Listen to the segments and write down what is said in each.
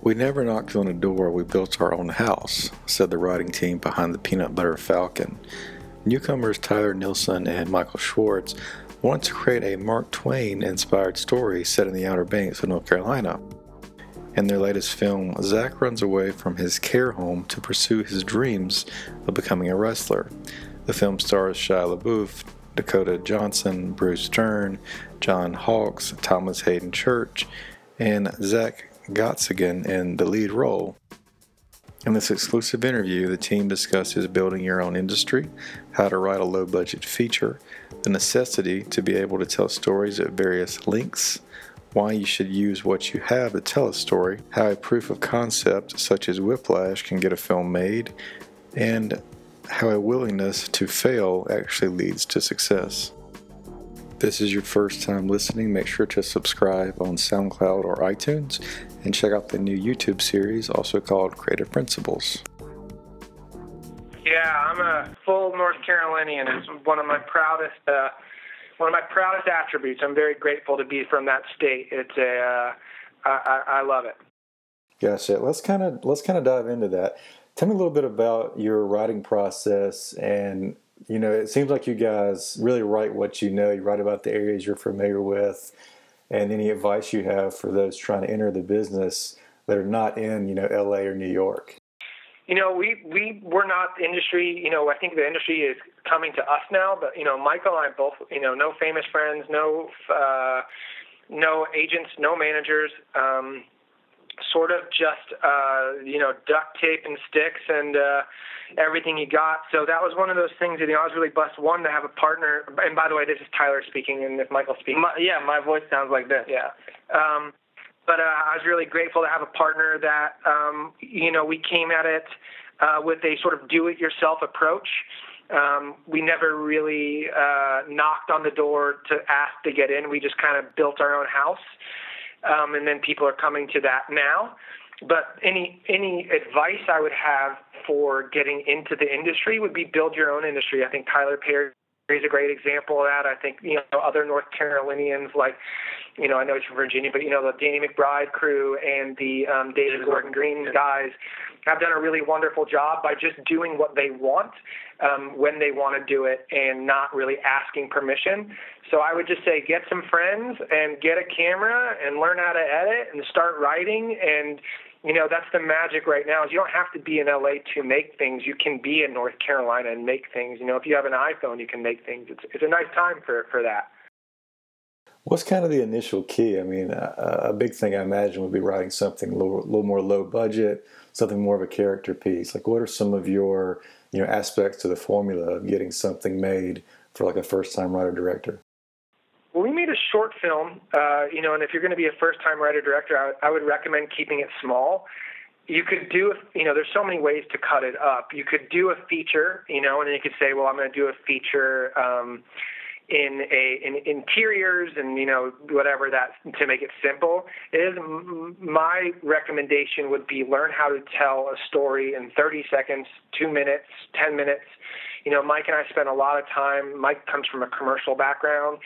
We never knocked on a door, we built our own house, said the writing team behind the Peanut Butter Falcon. Newcomers Tyler Nilson and Michael Schwartz wanted to create a Mark Twain inspired story set in the Outer Banks of North Carolina. In their latest film, Zach runs away from his care home to pursue his dreams of becoming a wrestler. The film stars Shia LaBeouf, Dakota Johnson, Bruce Dern, John Hawkes, Thomas Haden Church, and Zach Gottsagen in the lead role. In this exclusive interview, the team discusses building your own industry, how to write a low budget feature, the necessity to be able to tell stories at various lengths, why you should use what you have to tell a story, how a proof of concept such as Whiplash can get a film made, and how a willingness to fail actually leads to success. If this is your first time listening, make sure to subscribe on SoundCloud or iTunes and check out the new YouTube series also called Creative Principles. Yeah, I'm a full North Carolinian. It's one of my proudest, uh, one of my proudest attributes. I'm very grateful to be from that state. It's a, uh, I, I, I love it. Gotcha. Let's kind of let's kind of dive into that. Tell me a little bit about your writing process, and you know, it seems like you guys really write what you know. You write about the areas you're familiar with, and any advice you have for those trying to enter the business that are not in you know L.A. or New York. You know, we we we're not industry. You know, I think the industry is coming to us now. But you know, Michael and I both. You know, no famous friends, no uh, no agents, no managers. Um, sort of just uh, you know duct tape and sticks and uh, everything you got. So that was one of those things. that You know, I was really blessed. One to have a partner. And by the way, this is Tyler speaking, and if Michael's speaking, My, yeah, my voice sounds like this. yeah. Um, but uh, I was really grateful to have a partner that um, you know we came at it uh, with a sort of do-it-yourself approach. Um, we never really uh, knocked on the door to ask to get in. We just kind of built our own house, um, and then people are coming to that now. But any any advice I would have for getting into the industry would be build your own industry. I think Tyler Perry is a great example of that. I think you know other North Carolinians like you know I know he's from Virginia, but you know the Danny McBride crew and the um, David Gordon Green guys have done a really wonderful job by just doing what they want um, when they want to do it and not really asking permission. So I would just say get some friends and get a camera and learn how to edit and start writing and you know that's the magic right now is you don't have to be in LA to make things you can be in North Carolina and make things you know if you have an iPhone you can make things it's it's a nice time for for that What's kind of the initial key? I mean, a, a big thing I imagine would be writing something a little, little more low budget, something more of a character piece. Like, what are some of your you know aspects to the formula of getting something made for like a first time writer director? Well, we made a short film, uh, you know, and if you're going to be a first-time writer-director, I, would- I would recommend keeping it small. You could do, you know, there's so many ways to cut it up. You could do a feature, you know, and then you could say, well, I'm going to do a feature um, in a in interiors and you know whatever that to make it simple. It is my recommendation would be learn how to tell a story in 30 seconds, two minutes, 10 minutes. You know, Mike and I spent a lot of time. Mike comes from a commercial background.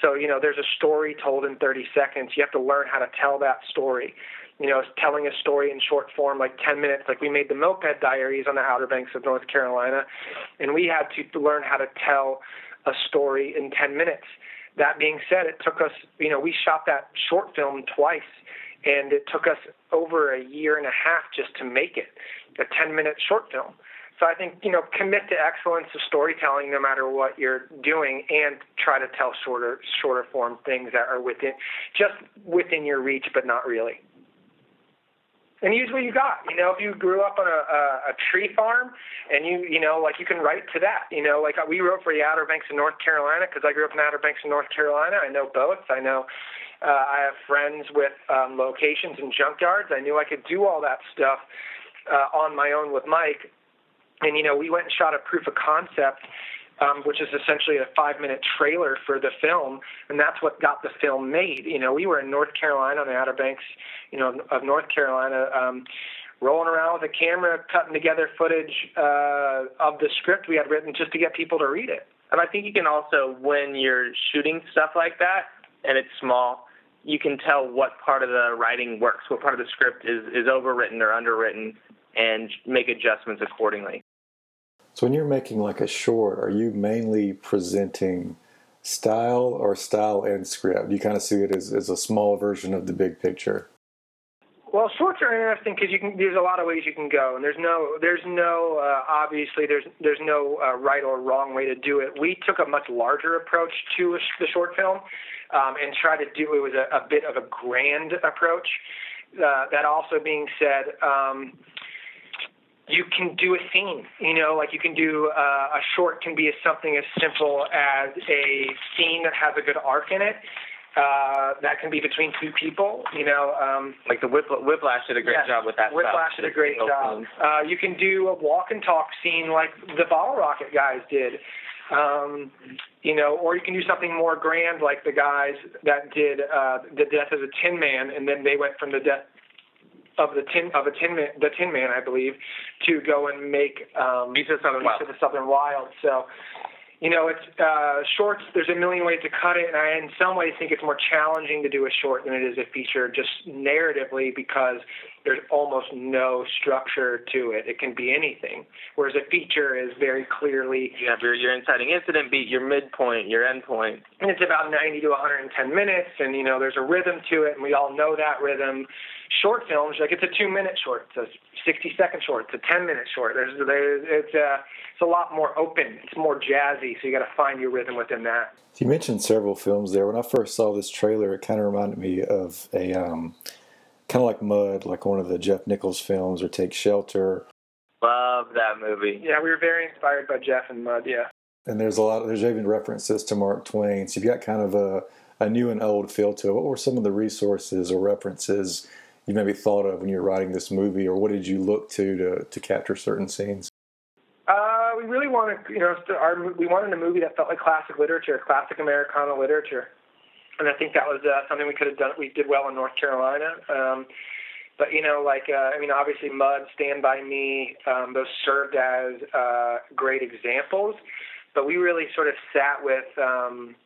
So, you know, there's a story told in 30 seconds. You have to learn how to tell that story. You know, telling a story in short form, like 10 minutes. Like we made the Moped Diaries on the Outer Banks of North Carolina, and we had to learn how to tell a story in 10 minutes. That being said, it took us, you know, we shot that short film twice, and it took us over a year and a half just to make it, a 10 minute short film. So I think you know commit to excellence of storytelling no matter what you're doing, and try to tell shorter shorter form things that are within just within your reach, but not really. And use what you got. You know, if you grew up on a, a, a tree farm, and you you know like you can write to that. You know, like we wrote for the Outer Banks of North Carolina because I grew up in Outer Banks of North Carolina. I know both. I know uh, I have friends with um, locations and junkyards. I knew I could do all that stuff uh, on my own with Mike. And, you know, we went and shot a proof of concept, um, which is essentially a five minute trailer for the film. And that's what got the film made. You know, we were in North Carolina on the Outer Banks, you know, of North Carolina. Um, rolling around with a camera, cutting together footage uh, of the script we had written just to get people to read it. And I think you can also, when you're shooting stuff like that, and it's small, you can tell what part of the writing works, what part of the script is, is overwritten or underwritten, and make adjustments accordingly. So when you're making like a short, are you mainly presenting style or style and script? You kind of see it as, as a small version of the big picture. Well, shorts are interesting because you can. There's a lot of ways you can go, and there's no, there's no, uh, obviously, there's there's no uh, right or wrong way to do it. We took a much larger approach to the short film, um, and tried to do it was a, a bit of a grand approach. Uh, that also being said, um, you can do a scene. You know, like you can do uh, a short can be as something as simple as a scene that has a good arc in it. Uh, that can be between two people, you know. Um, like the Whipl- Whiplash did a great job with that. Whiplash stuff. did a great job. Uh, you can do a walk and talk scene like the Bottle Rocket guys did. Um, you know, or you can do something more grand like the guys that did uh, the death of the Tin Man, and then they went from the death of the tin of a tin man, the Tin Man, I believe, to go and make um, Beast of the Southern Wild. the Southern Wild. So, you know, it's uh, shorts. There's a million ways to cut it, and I, in some ways, think it's more challenging to do a short than it is a feature, just narratively, because there's almost no structure to it. It can be anything, whereas a feature is very clearly. You have your your inciting incident beat, your midpoint, your end point, and it's about 90 to 110 minutes, and you know, there's a rhythm to it, and we all know that rhythm short films, like it's a two minute short, it's a 60 second short, it's a 10 minute short. There's, there's it's a, it's a lot more open. It's more jazzy. So you got to find your rhythm within that. You mentioned several films there. When I first saw this trailer, it kind of reminded me of a um, kind of like Mud, like one of the Jeff Nichols films, or Take Shelter. Love that movie. Yeah, we were very inspired by Jeff and Mud. Yeah. And there's a lot. Of, there's even references to Mark Twain. So you've got kind of a a new and old feel to it. What were some of the resources or references you maybe thought of when you were writing this movie, or what did you look to to, to capture certain scenes? Uh, we really wanted, you know, our, we wanted a movie that felt like classic literature, classic Americana literature, and I think that was uh, something we could have done. We did well in North Carolina. Um, but you know, like uh, I mean, obviously, Mud, Stand by Me, um, those served as uh, great examples. But we really sort of sat with um,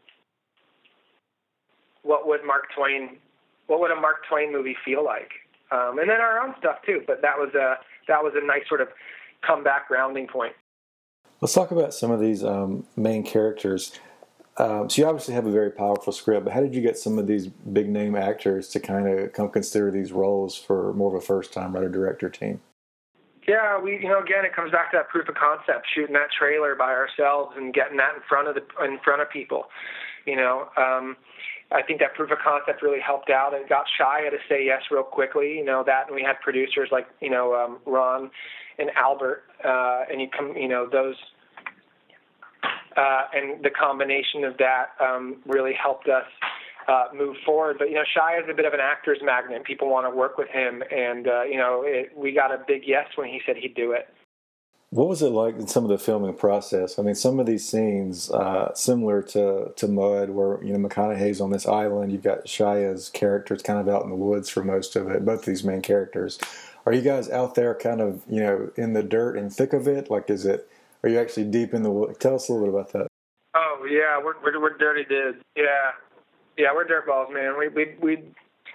what would Mark Twain what would a Mark Twain movie feel like? Um, and then our own stuff too. But that was a that was a nice sort of comeback grounding point. Let's talk about some of these um, main characters. Um, so you obviously have a very powerful script, but how did you get some of these big name actors to kind of come consider these roles for more of a first time writer director team? Yeah, we you know again it comes back to that proof of concept, shooting that trailer by ourselves and getting that in front of the in front of people. You know, um, I think that proof of concept really helped out. and got Shia to say yes real quickly. You know that, and we had producers like you know um, Ron and Albert, uh, and you come you know those, uh, and the combination of that um, really helped us uh, move forward. But you know, Shia is a bit of an actor's magnet. People want to work with him, and uh, you know, it, we got a big yes when he said he'd do it. What was it like in some of the filming process? I mean, some of these scenes, uh, similar to, to Mud, where you know McConaughey's on this island, you've got Shia's characters kind of out in the woods for most of it. Both these main characters. Are you guys out there, kind of you know, in the dirt and thick of it? Like, is it? Are you actually deep in the wood? Tell us a little bit about that. Oh yeah, we're we're, we're dirty dudes. Yeah, yeah, we're dirtballs, man. We we we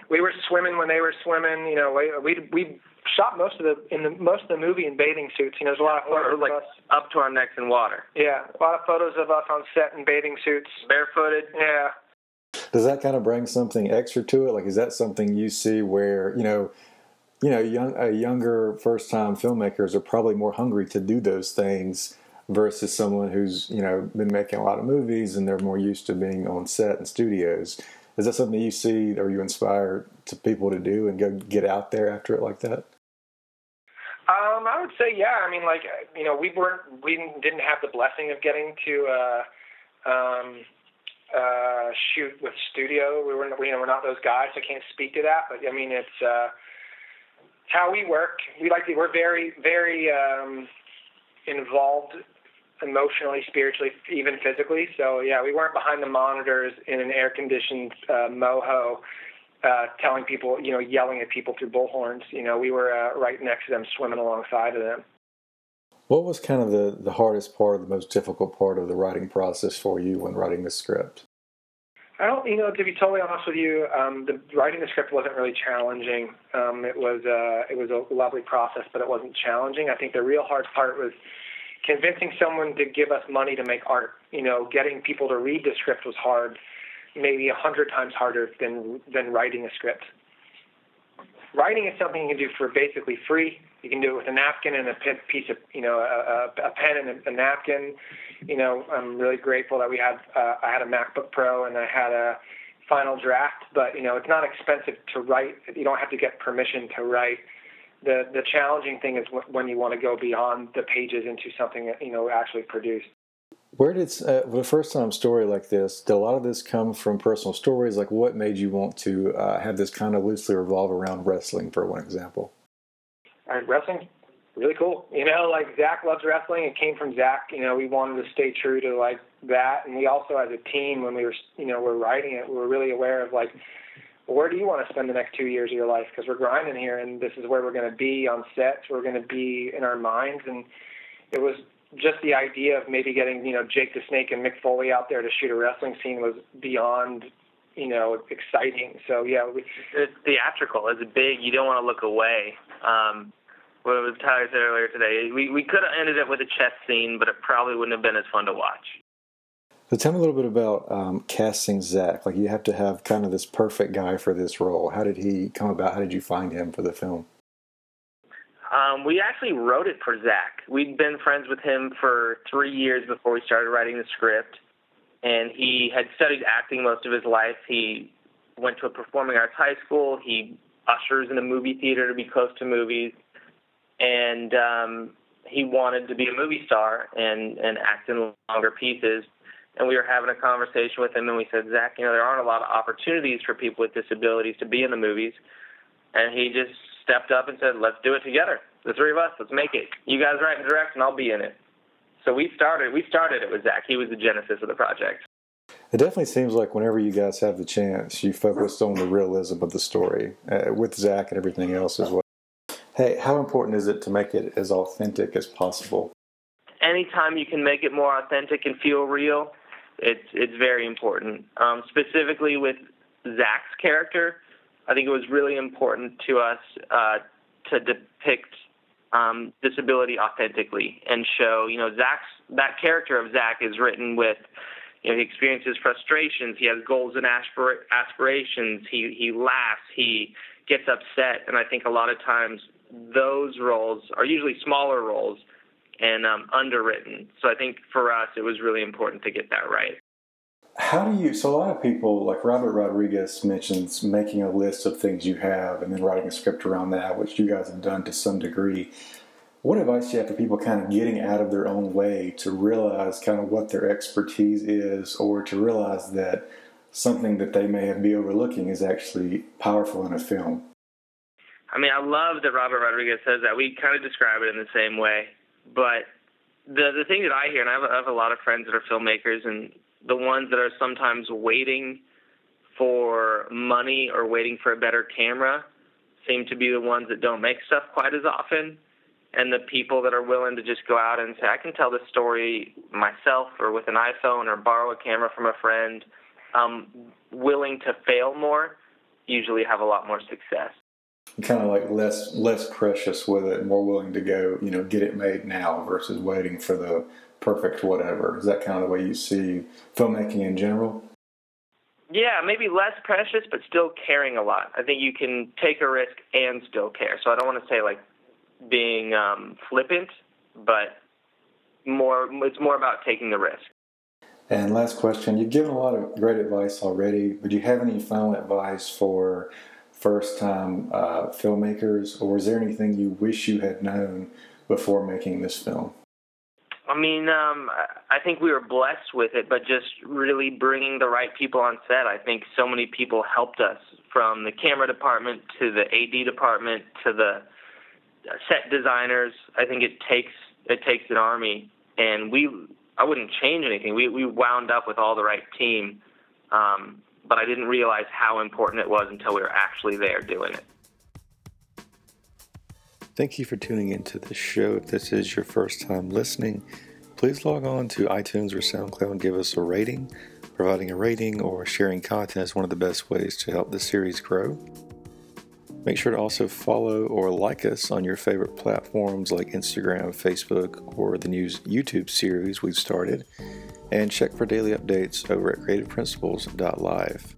we were swimming when they were swimming. You know, we we we shot most of the in the most of the movie in bathing suits. You know, there's a lot of photos like of us up to our necks in water. Yeah, a lot of photos of us on set in bathing suits, barefooted. Yeah. Does that kind of bring something extra to it? Like, is that something you see where you know? you know, young a younger first time filmmakers are probably more hungry to do those things versus someone who's you know been making a lot of movies and they're more used to being on set and studios. Is that something you see or you inspire to people to do and go get out there after it like that? Um, I would say yeah. I mean, like you know, we weren't we didn't have the blessing of getting to uh, um, uh, shoot with studio. We were you know we're not those guys. So I can't speak to that. But I mean, it's uh, how we work. We like to, we're very very um, involved emotionally, spiritually, even physically. So yeah, we weren't behind the monitors in an air-conditioned uh, moho, uh, telling people, you know, yelling at people through bullhorns. You know, we were uh, right next to them, swimming alongside of them. What was kind of the, the hardest part, the most difficult part of the writing process for you when writing the script? I don't, you know, to be totally honest with you, um, the writing the script wasn't really challenging. Um, it was, uh, it was a lovely process, but it wasn't challenging. I think the real hard part was convincing someone to give us money to make art. You know, getting people to read the script was hard, maybe a hundred times harder than than writing a script. Writing is something you can do for basically free. You can do it with a napkin and a piece of, you know, a, a pen and a, a napkin. You know, I'm really grateful that we had, uh, I had a MacBook Pro and I had a final draft, but you know, it's not expensive to write. You don't have to get permission to write the the challenging thing is when you want to go beyond the pages into something that, you know actually produced. Where did uh, the first time story like this? Did a lot of this come from personal stories? Like, what made you want to uh, have this kind of loosely revolve around wrestling, for one example? Uh, wrestling, really cool. You know, like Zach loves wrestling. It came from Zach. You know, we wanted to stay true to like that, and we also, as a team, when we were, you know, we're writing it, we were really aware of like where do you want to spend the next two years of your life? Because we're grinding here, and this is where we're going to be on sets. We're going to be in our minds, and it was just the idea of maybe getting you know Jake the Snake and Mick Foley out there to shoot a wrestling scene was beyond you know exciting. So yeah, we, it's theatrical. It's big. You don't want to look away. Um, what was Tyler said earlier today, we we could have ended it with a chess scene, but it probably wouldn't have been as fun to watch. So tell me a little bit about um, casting Zach. Like you have to have kind of this perfect guy for this role. How did he come about? How did you find him for the film? Um, we actually wrote it for Zach. We'd been friends with him for three years before we started writing the script, and he had studied acting most of his life. He went to a performing arts high school. He ushers in a movie theater to be close to movies, and um, he wanted to be a movie star and and act in longer pieces and we were having a conversation with him, and we said, Zach, you know, there aren't a lot of opportunities for people with disabilities to be in the movies, and he just stepped up and said, let's do it together, the three of us, let's make it. You guys write and direct, and I'll be in it. So we started. We started it with Zach. He was the genesis of the project. It definitely seems like whenever you guys have the chance, you focused on the realism of the story uh, with Zach and everything else as well. Hey, how important is it to make it as authentic as possible? Anytime you can make it more authentic and feel real, it's it's very important. Um, specifically with Zach's character, I think it was really important to us uh, to depict um, disability authentically and show, you know, Zach's that character of Zach is written with, you know, he experiences frustrations, he has goals and aspir- aspirations, he he laughs, he gets upset, and I think a lot of times those roles are usually smaller roles and um, underwritten. So I think for us, it was really important to get that right. How do you? So a lot of people, like Robert Rodriguez, mentions making a list of things you have and then writing a script around that, which you guys have done to some degree. What advice do you have for people kind of getting out of their own way to realize kind of what their expertise is, or to realize that something that they may be overlooking is actually powerful in a film? I mean, I love that Robert Rodriguez says that. We kind of describe it in the same way. But the the thing that I hear, and I have, I have a lot of friends that are filmmakers, and the ones that are sometimes waiting for money or waiting for a better camera seem to be the ones that don't make stuff quite as often. And the people that are willing to just go out and say, I can tell this story myself or with an iPhone or borrow a camera from a friend, um, willing to fail more, usually have a lot more success kind of like less less precious with it, more willing to go, you know, get it made now versus waiting for the perfect whatever. Is that kind of the way you see filmmaking in general? Yeah, maybe less precious, but still caring a lot. I think you can take a risk and still care. So I don't want to say like being um, flippant, but more. It's more about taking the risk. And last question: You've given a lot of great advice already, but do you have any final advice for first-time uh, filmmakers, or is there anything you wish you had known before making this film? I mean, um, I think we were blessed with it, but just really bringing the right people on set. I think so many people helped us from the camera department to the AD department to the set designers. I think it takes it takes an army, and we I wouldn't change anything. We we wound up with all the right team, um, but I didn't realize how important it was until we were actually there doing it. Thank you for tuning into this show. If this is your first time listening, please log on to iTunes or SoundCloud and give us a rating. Providing a rating or sharing content is one of the best ways to help the series grow. Make sure to also follow or like us on your favorite platforms like Instagram, Facebook, or the new YouTube series we've started. And check for daily updates over at creativeprinciples.live.